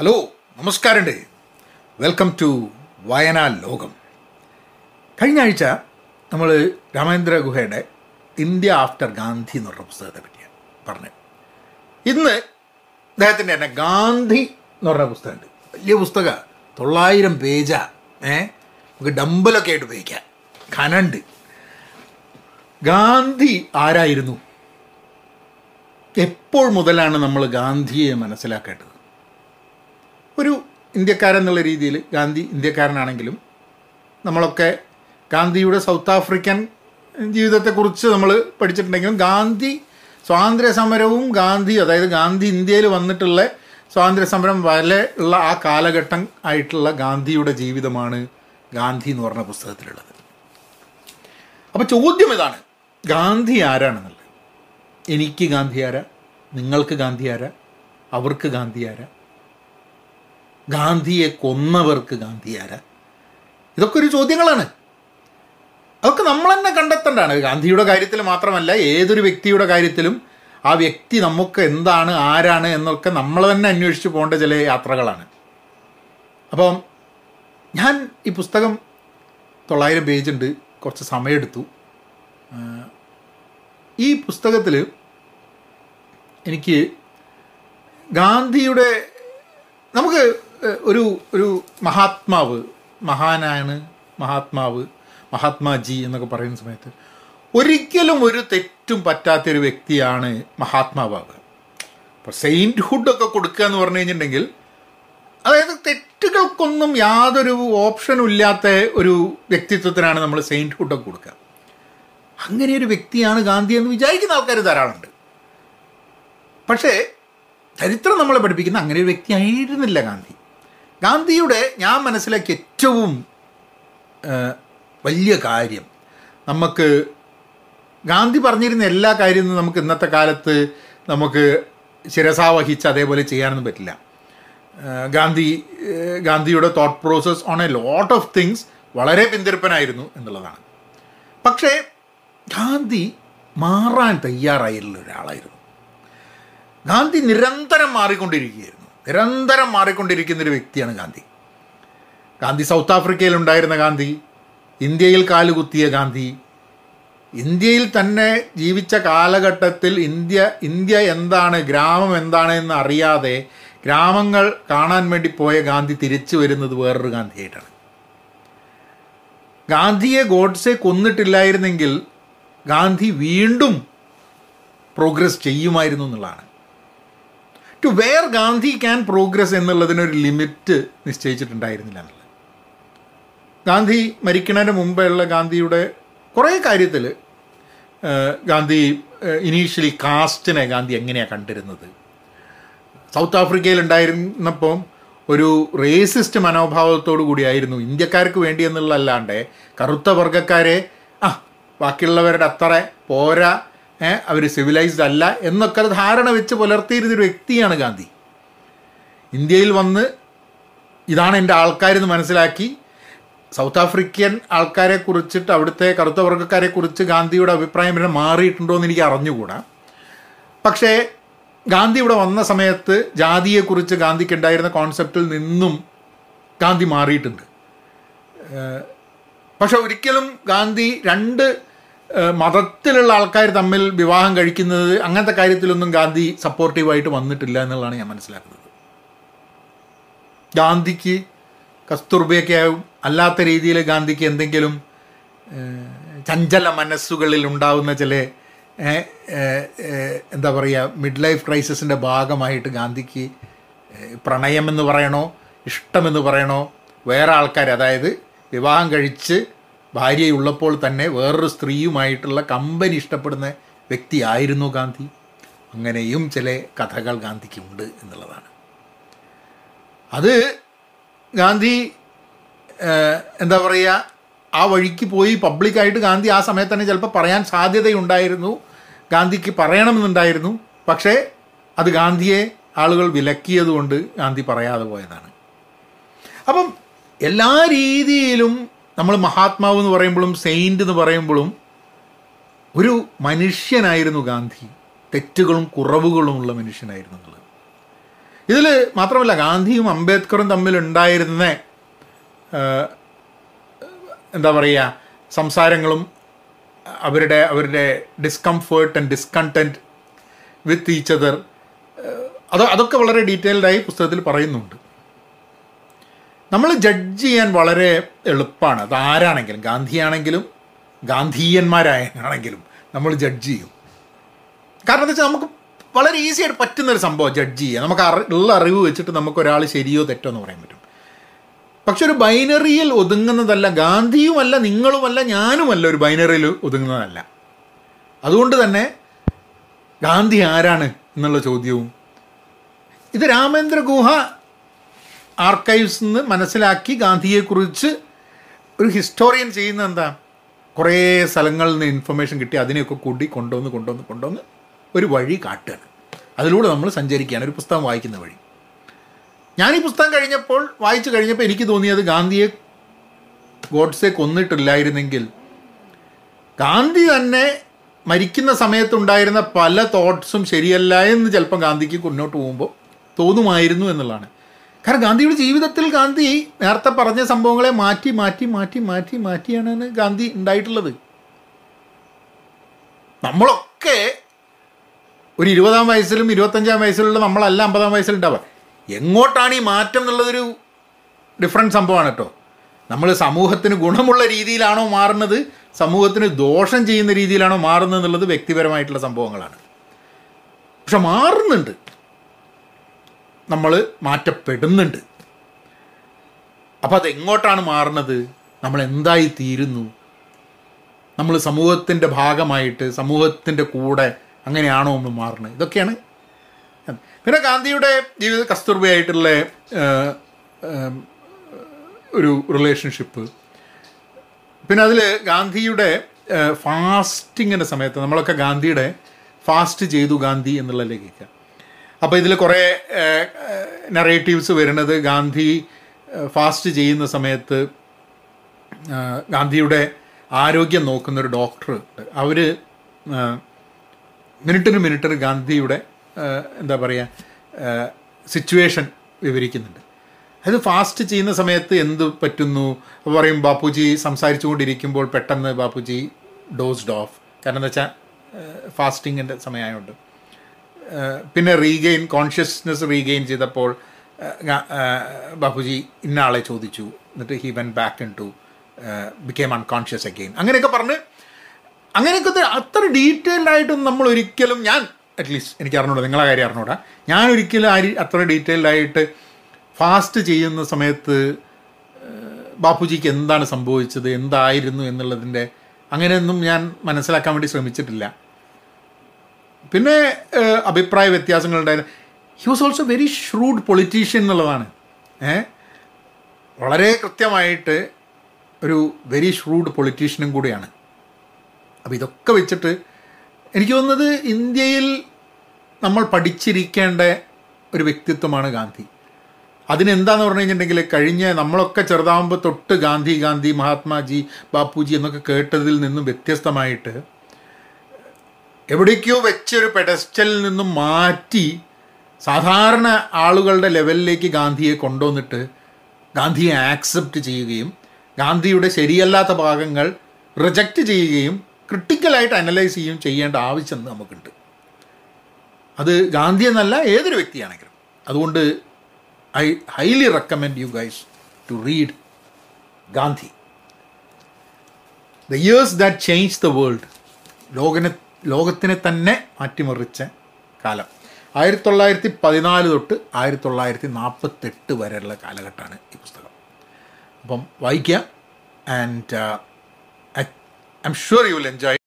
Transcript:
Hello നമസ്കാരമുണ്ട്. Welcome to വയനാ ലോകം. കഴിഞ്ഞ ആഴ്ച നമ്മൾ രാമേന്ദ്ര ഗുഹയുടെ ഇന്ത്യ ആഫ്റ്റർ ഗാന്ധി എന്ന് പറഞ്ഞ പുസ്തകത്തെ പറ്റിയാണ് പറഞ്ഞത്. ഇന്ന് അദ്ദേഹത്തിന്റെ തന്നെ ഗാന്ധി എന്ന് പറഞ്ഞ പുസ്തകമുണ്ട്. വലിയ പുസ്തക തൊള്ളായിരം പേജാ. ഏ നമുക്ക് ഡമ്പലൊക്കെ ആയിട്ട് ഉപയോഗിക്കാം. ഖനണ്ട് ഗാന്ധി ആരായിരുന്നു? എപ്പോൾ മുതലാണ് നമ്മൾ ഗാന്ധിയെ മനസ്സിലാക്കേണ്ടത്? ഒരു ഇന്ത്യക്കാരെന്നുള്ള രീതിയിൽ ഗാന്ധി ഇന്ത്യക്കാരനാണെങ്കിലും നമ്മളൊക്കെ ഗാന്ധിയുടെ സൗത്ത് ആഫ്രിക്കൻ ജീവിതത്തെക്കുറിച്ച് നമ്മൾ പഠിച്ചിട്ടുണ്ടെങ്കിലും ഗാന്ധി സ്വാതന്ത്ര്യ സമരവും ഗാന്ധി അതായത് ഗാന്ധി ഇന്ത്യയിൽ വന്നിട്ടുള്ള സ്വാതന്ത്ര്യ സമരം വരെ ഉള്ള ആ കാലഘട്ടം ആയിട്ടുള്ള ഗാന്ധിയുടെ ജീവിതമാണ് ഗാന്ധി എന്ന് പറഞ്ഞ പുസ്തകത്തിലുള്ളത്. അപ്പോൾ ചോദ്യം ഇതാണ് ഗാന്ധി ആരാണെന്നുള്ളത്? എനിക്ക് ഗാന്ധി ആരാ? നിങ്ങൾക്ക് ഗാന്ധി ആരാ? അവർക്ക് ഗാന്ധി ആരാ? ഗാന്ധിയെ കൊന്നവർക്ക് ഗാന്ധി ആരാ? ഇതൊക്കെ ഒരു ചോദ്യങ്ങളാണ്. അതൊക്കെ നമ്മൾ തന്നെ കണ്ടെത്തേണ്ടതാണ്. ഗാന്ധിയുടെ കാര്യത്തിൽ മാത്രമല്ല ഏതൊരു വ്യക്തിയുടെ കാര്യത്തിലും ആ വ്യക്തി നമുക്ക് എന്താണ് ആരാണ് എന്നൊക്കെ നമ്മൾ തന്നെ അന്വേഷിച്ച് പോകേണ്ട ചില യാത്രകളാണ്. അപ്പം ഞാൻ ഈ പുസ്തകം തൊള്ളായിരം പേജ് ഉണ്ട് കുറച്ച് സമയമെടുത്തു. ഈ പുസ്തകത്തിൽ എനിക്ക് ഗാന്ധിയുടെ നമുക്ക് ഒരു ഒരു മഹാത്മാവ് മഹാനാണ് മഹാത്മാവ് മഹാത്മാജി എന്നൊക്കെ പറയുന്ന സമയത്ത് ഒരിക്കലും ഒരു തെറ്റും പറ്റാത്തൊരു വ്യക്തിയാണ് മഹാത്മാവാവ് ഇപ്പോൾ സെയിന്റ്ഹുഡൊക്കെ കൊടുക്കുക എന്ന് പറഞ്ഞു കഴിഞ്ഞിട്ടുണ്ടെങ്കിൽ അതായത് തെറ്റുകൾക്കൊന്നും യാതൊരു ഓപ്ഷനും ഇല്ലാത്ത ഒരു വ്യക്തിത്വത്തിനാണ് നമ്മൾ സെയിന്റ്ഹുഡൊക്കെ കൊടുക്കുക. അങ്ങനെ ഒരു വ്യക്തിയാണ് ഗാന്ധി എന്ന് വിചാരിക്കുന്ന ആൾക്കാർ ധാരാളമുണ്ട് പക്ഷേ ചരിത്രം നമ്മളെ പഠിപ്പിക്കുന്ന അങ്ങനെ ഒരു വ്യക്തിയായിരുന്നില്ല ഗാന്ധി. ഗാന്ധിയുടെ ഞാൻ മനസ്സിലാക്കിയ ഏറ്റവും വലിയ കാര്യം. നമുക്ക് ഗാന്ധി പറഞ്ഞിരുന്ന എല്ലാ കാര്യവും നമുക്ക് ഇന്നത്തെ കാലത്ത് നമുക്ക് ശിരസാവഹിച്ച് അതേപോലെ ചെയ്യാനൊന്നും പറ്റില്ല. ഗാന്ധി ഗാന്ധിയുടെ thought process on a lot of things വളരെ പിന്തിരിപ്പനായിരുന്നു എന്നുള്ളതാണ്. പക്ഷേ ഗാന്ധി മാറാൻ തയ്യാറായിട്ടുള്ള ഒരാളായിരുന്നു. ഗാന്ധി നിരന്തരം മാറിക്കൊണ്ടിരിക്കുകയായിരുന്നു. നിരന്തരം മാറിക്കൊണ്ടിരിക്കുന്ന ഒരു വ്യക്തിയാണ് ഗാന്ധി. ഗാന്ധി സൗത്ത് ആഫ്രിക്കയിൽ ഉണ്ടായിരുന്ന ഗാന്ധി ഇന്ത്യയിൽ കാലുകുത്തിയ ഗാന്ധി. ഇന്ത്യയിൽ തന്നെ ജീവിച്ച കാലഘട്ടത്തിൽ ഇന്ത്യ ഇന്ത്യ എന്താണ് ഗ്രാമം എന്താണ് എന്ന് അറിയാതെ ഗ്രാമങ്ങൾ കാണാൻ വേണ്ടി പോയ ഗാന്ധി തിരിച്ചു വരുന്നത് വേറൊരു ഗാന്ധിയായിട്ടാണ്. ഗാന്ധിയെ ഗോഡ്സെ കൊന്നിട്ടില്ലായിരുന്നെങ്കിൽ ഗാന്ധി വീണ്ടും പ്രോഗ്രസ് ചെയ്യുമായിരുന്നു എന്നുള്ളതാണ്. To where Gandhi can progress എന്നുള്ളതിനൊരു limit നിശ്ചയിച്ചിട്ടുണ്ടായിരുന്നില്ല എന്നുള്ളത്. ഗാന്ധി മരിക്കുന്നതിന് മുമ്പുള്ള ഗാന്ധിയുടെ കുറേ കാര്യത്തിൽ ഗാന്ധി ഇനീഷ്യലി കാസ്റ്റിനെ ഗാന്ധി എങ്ങനെയാണ് കണ്ടിരുന്നത്? സൗത്ത് ആഫ്രിക്കയിൽ ഉണ്ടായിരുന്നപ്പം ഒരു റേസിസ്റ്റ് മനോഭാവത്തോടു കൂടിയായിരുന്നു ഇന്ത്യക്കാർക്ക് വേണ്ടി എന്നുള്ളതല്ലാണ്ട് കറുത്ത വർഗക്കാരെ ആ ബാക്കിയുള്ളവരുടെ അത്ര പോരാ അവർ സിവിലൈസ്ഡ് അല്ല എന്നൊക്കെ ധാരണ വെച്ച് പുലർത്തിയിരുന്നൊരു വ്യക്തിയാണ് ഗാന്ധി. ഇന്ത്യയിൽ വന്ന് ഇതാണ് എന്റെ ആൾക്കാരെന്ന് മനസ്സിലാക്കി സൗത്ത് ആഫ്രിക്കൻ ആൾക്കാരെ കുറിച്ചിട്ട് അവിടുത്തെ കറുത്ത വർഗക്കാരെ കുറിച്ച് ഗാന്ധിയുടെ അഭിപ്രായം പിന്നെ മാറിയിട്ടുണ്ടോ എന്ന് എനിക്ക് അറിഞ്ഞുകൂടാ. പക്ഷേ ഗാന്ധി ഇവിടെ വന്ന സമയത്ത് ജാതിയെക്കുറിച്ച് ഗാന്ധിക്ക് ഉണ്ടായിരുന്ന കോൺസെപ്റ്റിൽ നിന്നും ഗാന്ധി മാറിയിട്ടുണ്ട്. പക്ഷെ ഒരിക്കലും ഗാന്ധി രണ്ട് മതത്തിലുള്ള ആൾക്കാർ തമ്മിൽ വിവാഹം കഴിക്കുന്നത് അങ്ങനത്തെ കാര്യത്തിലൊന്നും ഗാന്ധി സപ്പോർട്ടീവായിട്ട് വന്നിട്ടില്ല എന്നുള്ളതാണ് ഞാൻ മനസ്സിലാക്കുന്നത്. ഗാന്ധിക്ക് കസ്തൂർബയൊക്കെ ആവും അല്ലാത്ത രീതിയിൽ ഗാന്ധിക്ക് എന്തെങ്കിലും ചഞ്ചല മനസ്സുകളിൽ ഉണ്ടാവുന്ന ചില എന്താ പറയുക മിഡ് ലൈഫ് ക്രൈസിസിന്റെ ഭാഗമായിട്ട് ഗാന്ധിക്ക് പ്രണയമെന്ന് പറയണോ ഇഷ്ടമെന്ന് പറയണോ വേറെ ആൾക്കാർ അതായത് വിവാഹം കഴിച്ച് ഭാര്യയുള്ളപ്പോൾ തന്നെ വേറൊരു സ്ത്രീയുമായിട്ടുള്ള കമ്പനി ഇഷ്ടപ്പെടുന്ന വ്യക്തിയായിരുന്നു ഗാന്ധി. അങ്ങനെയും ചില കഥകൾ ഗാന്ധിക്കുണ്ട് എന്നുള്ളതാണ്. അത് ഗാന്ധി എന്താ പറയുക ആ വഴിക്ക് പോയി പബ്ലിക്കായിട്ട് ഗാന്ധി ആ സമയത്ത് തന്നെ ചിലപ്പോൾ പറയാൻ സാധ്യതയുണ്ടായിരുന്നു. ഗാന്ധിക്ക് പറയണമെന്നുണ്ടായിരുന്നു. പക്ഷേ അത് ഗാന്ധിയെ ആളുകൾ വിലക്കിയതുകൊണ്ട് ഗാന്ധി പറയാതെ പോയതാണ്. അപ്പം എല്ലാ രീതിയിലും നമ്മൾ മഹാത്മാവ് എന്ന് പറയുമ്പോഴും സെയിന്റ് എന്ന് പറയുമ്പോഴും ഒരു മനുഷ്യനായിരുന്നു ഗാന്ധി. തെറ്റുകളും കുറവുകളും ഉള്ള മനുഷ്യനായിരുന്നു എന്നുള്ളത് ഇതിൽ മാത്രമല്ല ഗാന്ധിയും അംബേദ്കറും തമ്മിലുണ്ടായിരുന്ന എന്താ പറയുക സംസാരങ്ങളും അവരുടെ അവരുടെ discomfort and discontent with each other അത് അതൊക്കെ വളരെ ഡീറ്റെയിൽഡായി പുസ്തകത്തിൽ പറയുന്നുണ്ട്. നമ്മൾ ജഡ്ജ് ചെയ്യാൻ വളരെ എളുപ്പമാണ് അത് ആരാണെങ്കിലും ഗാന്ധിയാണെങ്കിലും ഗാന്ധീയന്മാരായാണെങ്കിലും നമ്മൾ ജഡ്ജ് ചെയ്യും. കാരണം എന്താ വെച്ചാൽ നമുക്ക് വളരെ ഈസി ആയിട്ട് പറ്റുന്നൊരു സംഭവം ജഡ്ജ് ചെയ്യുക നമുക്ക് അറി ഉള്ള അറിവ് വെച്ചിട്ട് നമുക്ക് ഒരാൾ ശരിയോ തെറ്റോ എന്ന് പറയാൻ പറ്റും. പക്ഷെ ഒരു ബൈനറിയിൽ ഒതുങ്ങുന്നതല്ല ഗാന്ധിയുമല്ല നിങ്ങളുമല്ല ഞാനുമല്ല ഒരു ബൈനറിയിൽ ഒതുങ്ങുന്നതല്ല. അതുകൊണ്ട് തന്നെ ഗാന്ധി ആരാണ് എന്നുള്ള ചോദ്യവും. ഇത് രാമേന്ദ്ര ഗുഹ ആർക്കൈവ്സ് നിന്ന് മനസ്സിലാക്കി ഗാന്ധിയെക്കുറിച്ച് ഒരു ഹിസ്റ്റോറിയൻ ചെയ്യുന്ന എന്താ? കുറേ സ്ഥലങ്ങളിൽ നിന്ന് ഇൻഫർമേഷൻ കിട്ടി അതിനെയൊക്കെ കൂടി കൊണ്ടുവന്ന് കൊണ്ടുവന്ന് കൊണ്ടുവന്ന് ഒരു വഴി കാട്ടുകയാണ്. അതിലൂടെ നമ്മൾ സഞ്ചരിക്കുകയാണ് ഒരു പുസ്തകം വായിക്കുന്ന വഴി. ഞാൻ ഈ പുസ്തകം കഴിഞ്ഞപ്പോൾ വായിച്ചു കഴിഞ്ഞപ്പോൾ എനിക്ക് തോന്നിയത് ഗാന്ധിയെ ഗോഡ്സെ കൊന്നിട്ടില്ലായിരുന്നെങ്കിൽ ഗാന്ധി തന്നെ മരിക്കുന്ന സമയത്തുണ്ടായിരുന്ന പല തോട്ട്സും ശരിയല്ല എന്ന് ചിലപ്പോൾ ഗാന്ധിക്ക് മുന്നോട്ട് പോകുമ്പോൾ തോന്നുമായിരുന്നു എന്നുള്ളതാണ്. കാരണം ഗാന്ധിയുടെ ജീവിതത്തിൽ ഗാന്ധി നേരത്തെ പറഞ്ഞ സംഭവങ്ങളെ മാറ്റി മാറ്റി മാറ്റി മാറ്റി മാറ്റിയാണ് ഗാന്ധി ഉണ്ടായിട്ടുള്ളത്. നമ്മളൊക്കെ ഒരു ഇരുപതാം വയസ്സിലും ഇരുപത്തഞ്ചാം വയസ്സിലുള്ള നമ്മളല്ല അമ്പതാം വയസ്സിലുണ്ടാവുക. എങ്ങോട്ടാണ് ഈ മാറ്റം എന്നുള്ളതൊരു ഡിഫറെന്റ് സംഭവമാണ് കേട്ടോ. നമ്മൾ സമൂഹത്തിന് ഗുണമുള്ള രീതിയിലാണോ മാറുന്നത്? സമൂഹത്തിന് ദോഷം ചെയ്യുന്ന രീതിയിലാണോ മാറുന്നത് എന്നുള്ളത് വ്യക്തിപരമായിട്ടുള്ള സംഭവങ്ങളാണ്. പക്ഷെ മാറുന്നുണ്ട്. നമ്മൾ മാറ്റപ്പെടുന്നുണ്ട്. അപ്പോൾ അതെങ്ങോട്ടാണ് മാറുന്നത്? നമ്മൾ എന്തായി തീരുന്നു? നമ്മൾ സമൂഹത്തിന്റെ ഭാഗമായിട്ട് സമൂഹത്തിന്റെ കൂടെ അങ്ങനെയാണോ നമ്മൾ മാറുന്നത്? ഇതൊക്കെയാണ്. പിന്നെ ഗാന്ധിയുടെ ജീവിത കസ്തൂർബയായിട്ടുള്ള ഒരു റിലേഷൻഷിപ്പ് പിന്നെ അതിൽ ഗാന്ധിയുടെ ഫാസ്റ്റിങ്ങിന്റെ സമയത്ത് നമ്മളൊക്കെ ഗാന്ധിയുടെ ഫാസ്റ്റ് ചെയ്തു ഗാന്ധി എന്നുള്ളതിലേക്ക് കേൾക്കുക അപ്പോൾ ഇതിൽ കുറേ നറേറ്റീവ്സ് വരുന്നത് ഗാന്ധി ഫാസ്റ്റ് ചെയ്യുന്ന സമയത്ത് ഗാന്ധിയുടെ ആരോഗ്യം നോക്കുന്ന ഒരു ഡോക്ടർ അവർ മിനിറ്റിന് മിനിറ്റിന് ഗാന്ധിയുടെ എന്താ പറയുക സിറ്റുവേഷൻ വിവരിക്കുന്നുണ്ട്. അത് ഫാസ്റ്റ് ചെയ്യുന്ന സമയത്ത് എന്ത് പറ്റുന്നു? പറയും ബാപ്പുജി സംസാരിച്ചുകൊണ്ടിരിക്കുമ്പോൾ പെട്ടെന്ന് ബാപ്പുജി ഡോസ്ഡ് ഓഫ് കാരണം എന്താ വെച്ചാൽ ഫാസ്റ്റിങ്ങിന്റെ സമയമായതുകൊണ്ട് പിന്നെ റീഗെയിൻ കോൺഷ്യസ്നെസ് റീഗെയിൻ ചെയ്തപ്പോൾ ബാബുജി ഗാ- ബാപ്പുജി ഇന്ന ആളെ ചോദിച്ചു. എന്നിട്ട് he went back in to became unconscious again അങ്ങനെയൊക്കെ പറഞ്ഞ് അങ്ങനെയൊക്കെ അത്ര ഡീറ്റെയിൽഡ് നമ്മൾ ഒരിക്കലും ഞാൻ അറ്റ്ലീസ്റ്റ് എനിക്ക് അറിഞ്ഞൂടാ നിങ്ങളെ കാര്യം അറിഞ്ഞൂടാ. ഞാൻ ഒരിക്കലും ആര് അത്ര ഡീറ്റെയിൽഡ് ആയിട്ട് ഫാസ്റ്റ് ചെയ്യുന്ന സമയത്ത് ബാപ്പുജിക്ക് എന്താണ് സംഭവിച്ചത് എന്തായിരുന്നു എന്നുള്ളതിന്റെ അങ്ങനെയൊന്നും ഞാൻ മനസ്സിലാക്കാൻ വേണ്ടി ശ്രമിച്ചിട്ടില്ല. പിന്നെ അഭിപ്രായ വ്യത്യാസങ്ങളുണ്ടായിരുന്നു he was also very shrewd politician എന്നുള്ളതാണ്. വളരെ കൃത്യമായിട്ട് ഒരു വെരി ഷ്രൂഡ് പൊളിറ്റീഷ്യനും കൂടിയാണ്. അപ്പോൾ ഇതൊക്കെ വെച്ചിട്ട് എനിക്ക് തോന്നുന്നത് ഇന്ത്യയിൽ നമ്മൾ പഠിച്ചിരിക്കേണ്ട ഒരു വ്യക്തിത്വമാണ് ഗാന്ധി. അതിനെന്താന്ന് പറഞ്ഞു കഴിഞ്ഞിട്ടുണ്ടെങ്കിൽ കഴിഞ്ഞ നമ്മളൊക്കെ ചെറുതാകുമ്പോൾ തൊട്ട് ഗാന്ധി ഗാന്ധി മഹാത്മാജി ബാപ്പുജി എന്നൊക്കെ കേട്ടതിൽ നിന്നും വ്യത്യസ്തമായിട്ട് എവിടേക്കോ വെച്ചൊരു പെഡസ്റ്റലിൽ നിന്നും മാറ്റി സാധാരണ ആളുകളുടെ ലെവലിലേക്ക് ഗാന്ധിയെ കൊണ്ടുവന്നിട്ട് ഗാന്ധിയെ ആക്സെപ്റ്റ് ചെയ്യുകയും ഗാന്ധിയുടെ ശരിയല്ലാത്ത ഭാഗങ്ങൾ റിജക്റ്റ് ചെയ്യുകയും ക്രിട്ടിക്കലായിട്ട് അനലൈസ് ചെയ്യുകയും ചെയ്യേണ്ട ആവശ്യം നമുക്കുണ്ട്. അത് ഗാന്ധി എന്നല്ല ഏതൊരു വ്യക്തിയാണെങ്കിലും. അതുകൊണ്ട് I highly recommend you guys to read Gandhi. The years that change the world ലോകനെ ലോകത്തിനെ തന്നെ മാറ്റിമറിച്ച കാലം. ആയിരത്തി തൊള്ളായിരത്തി പതിനാല് തൊട്ട് ആയിരത്തി തൊള്ളായിരത്തി നാൽപ്പത്തെട്ട് വരെയുള്ള കാലഘട്ടമാണ് ഈ പുസ്തകം. അപ്പം വായിക്കുക and I'm sure you will enjoy